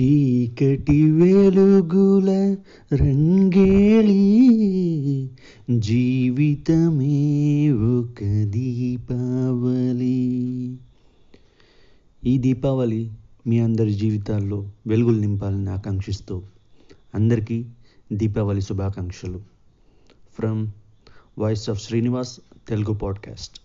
చీకటి వెలుగుల రంగేళి జీవితమే ఒక దీపావళి. ఈ దీపావళి మీ అందరి జీవితాల్లో వెలుగులు నింపాలని ఆకాంక్షిస్తూ అందరికీ దీపావళి శుభాకాంక్షలు. From voice of Srinivas Telugu podcast.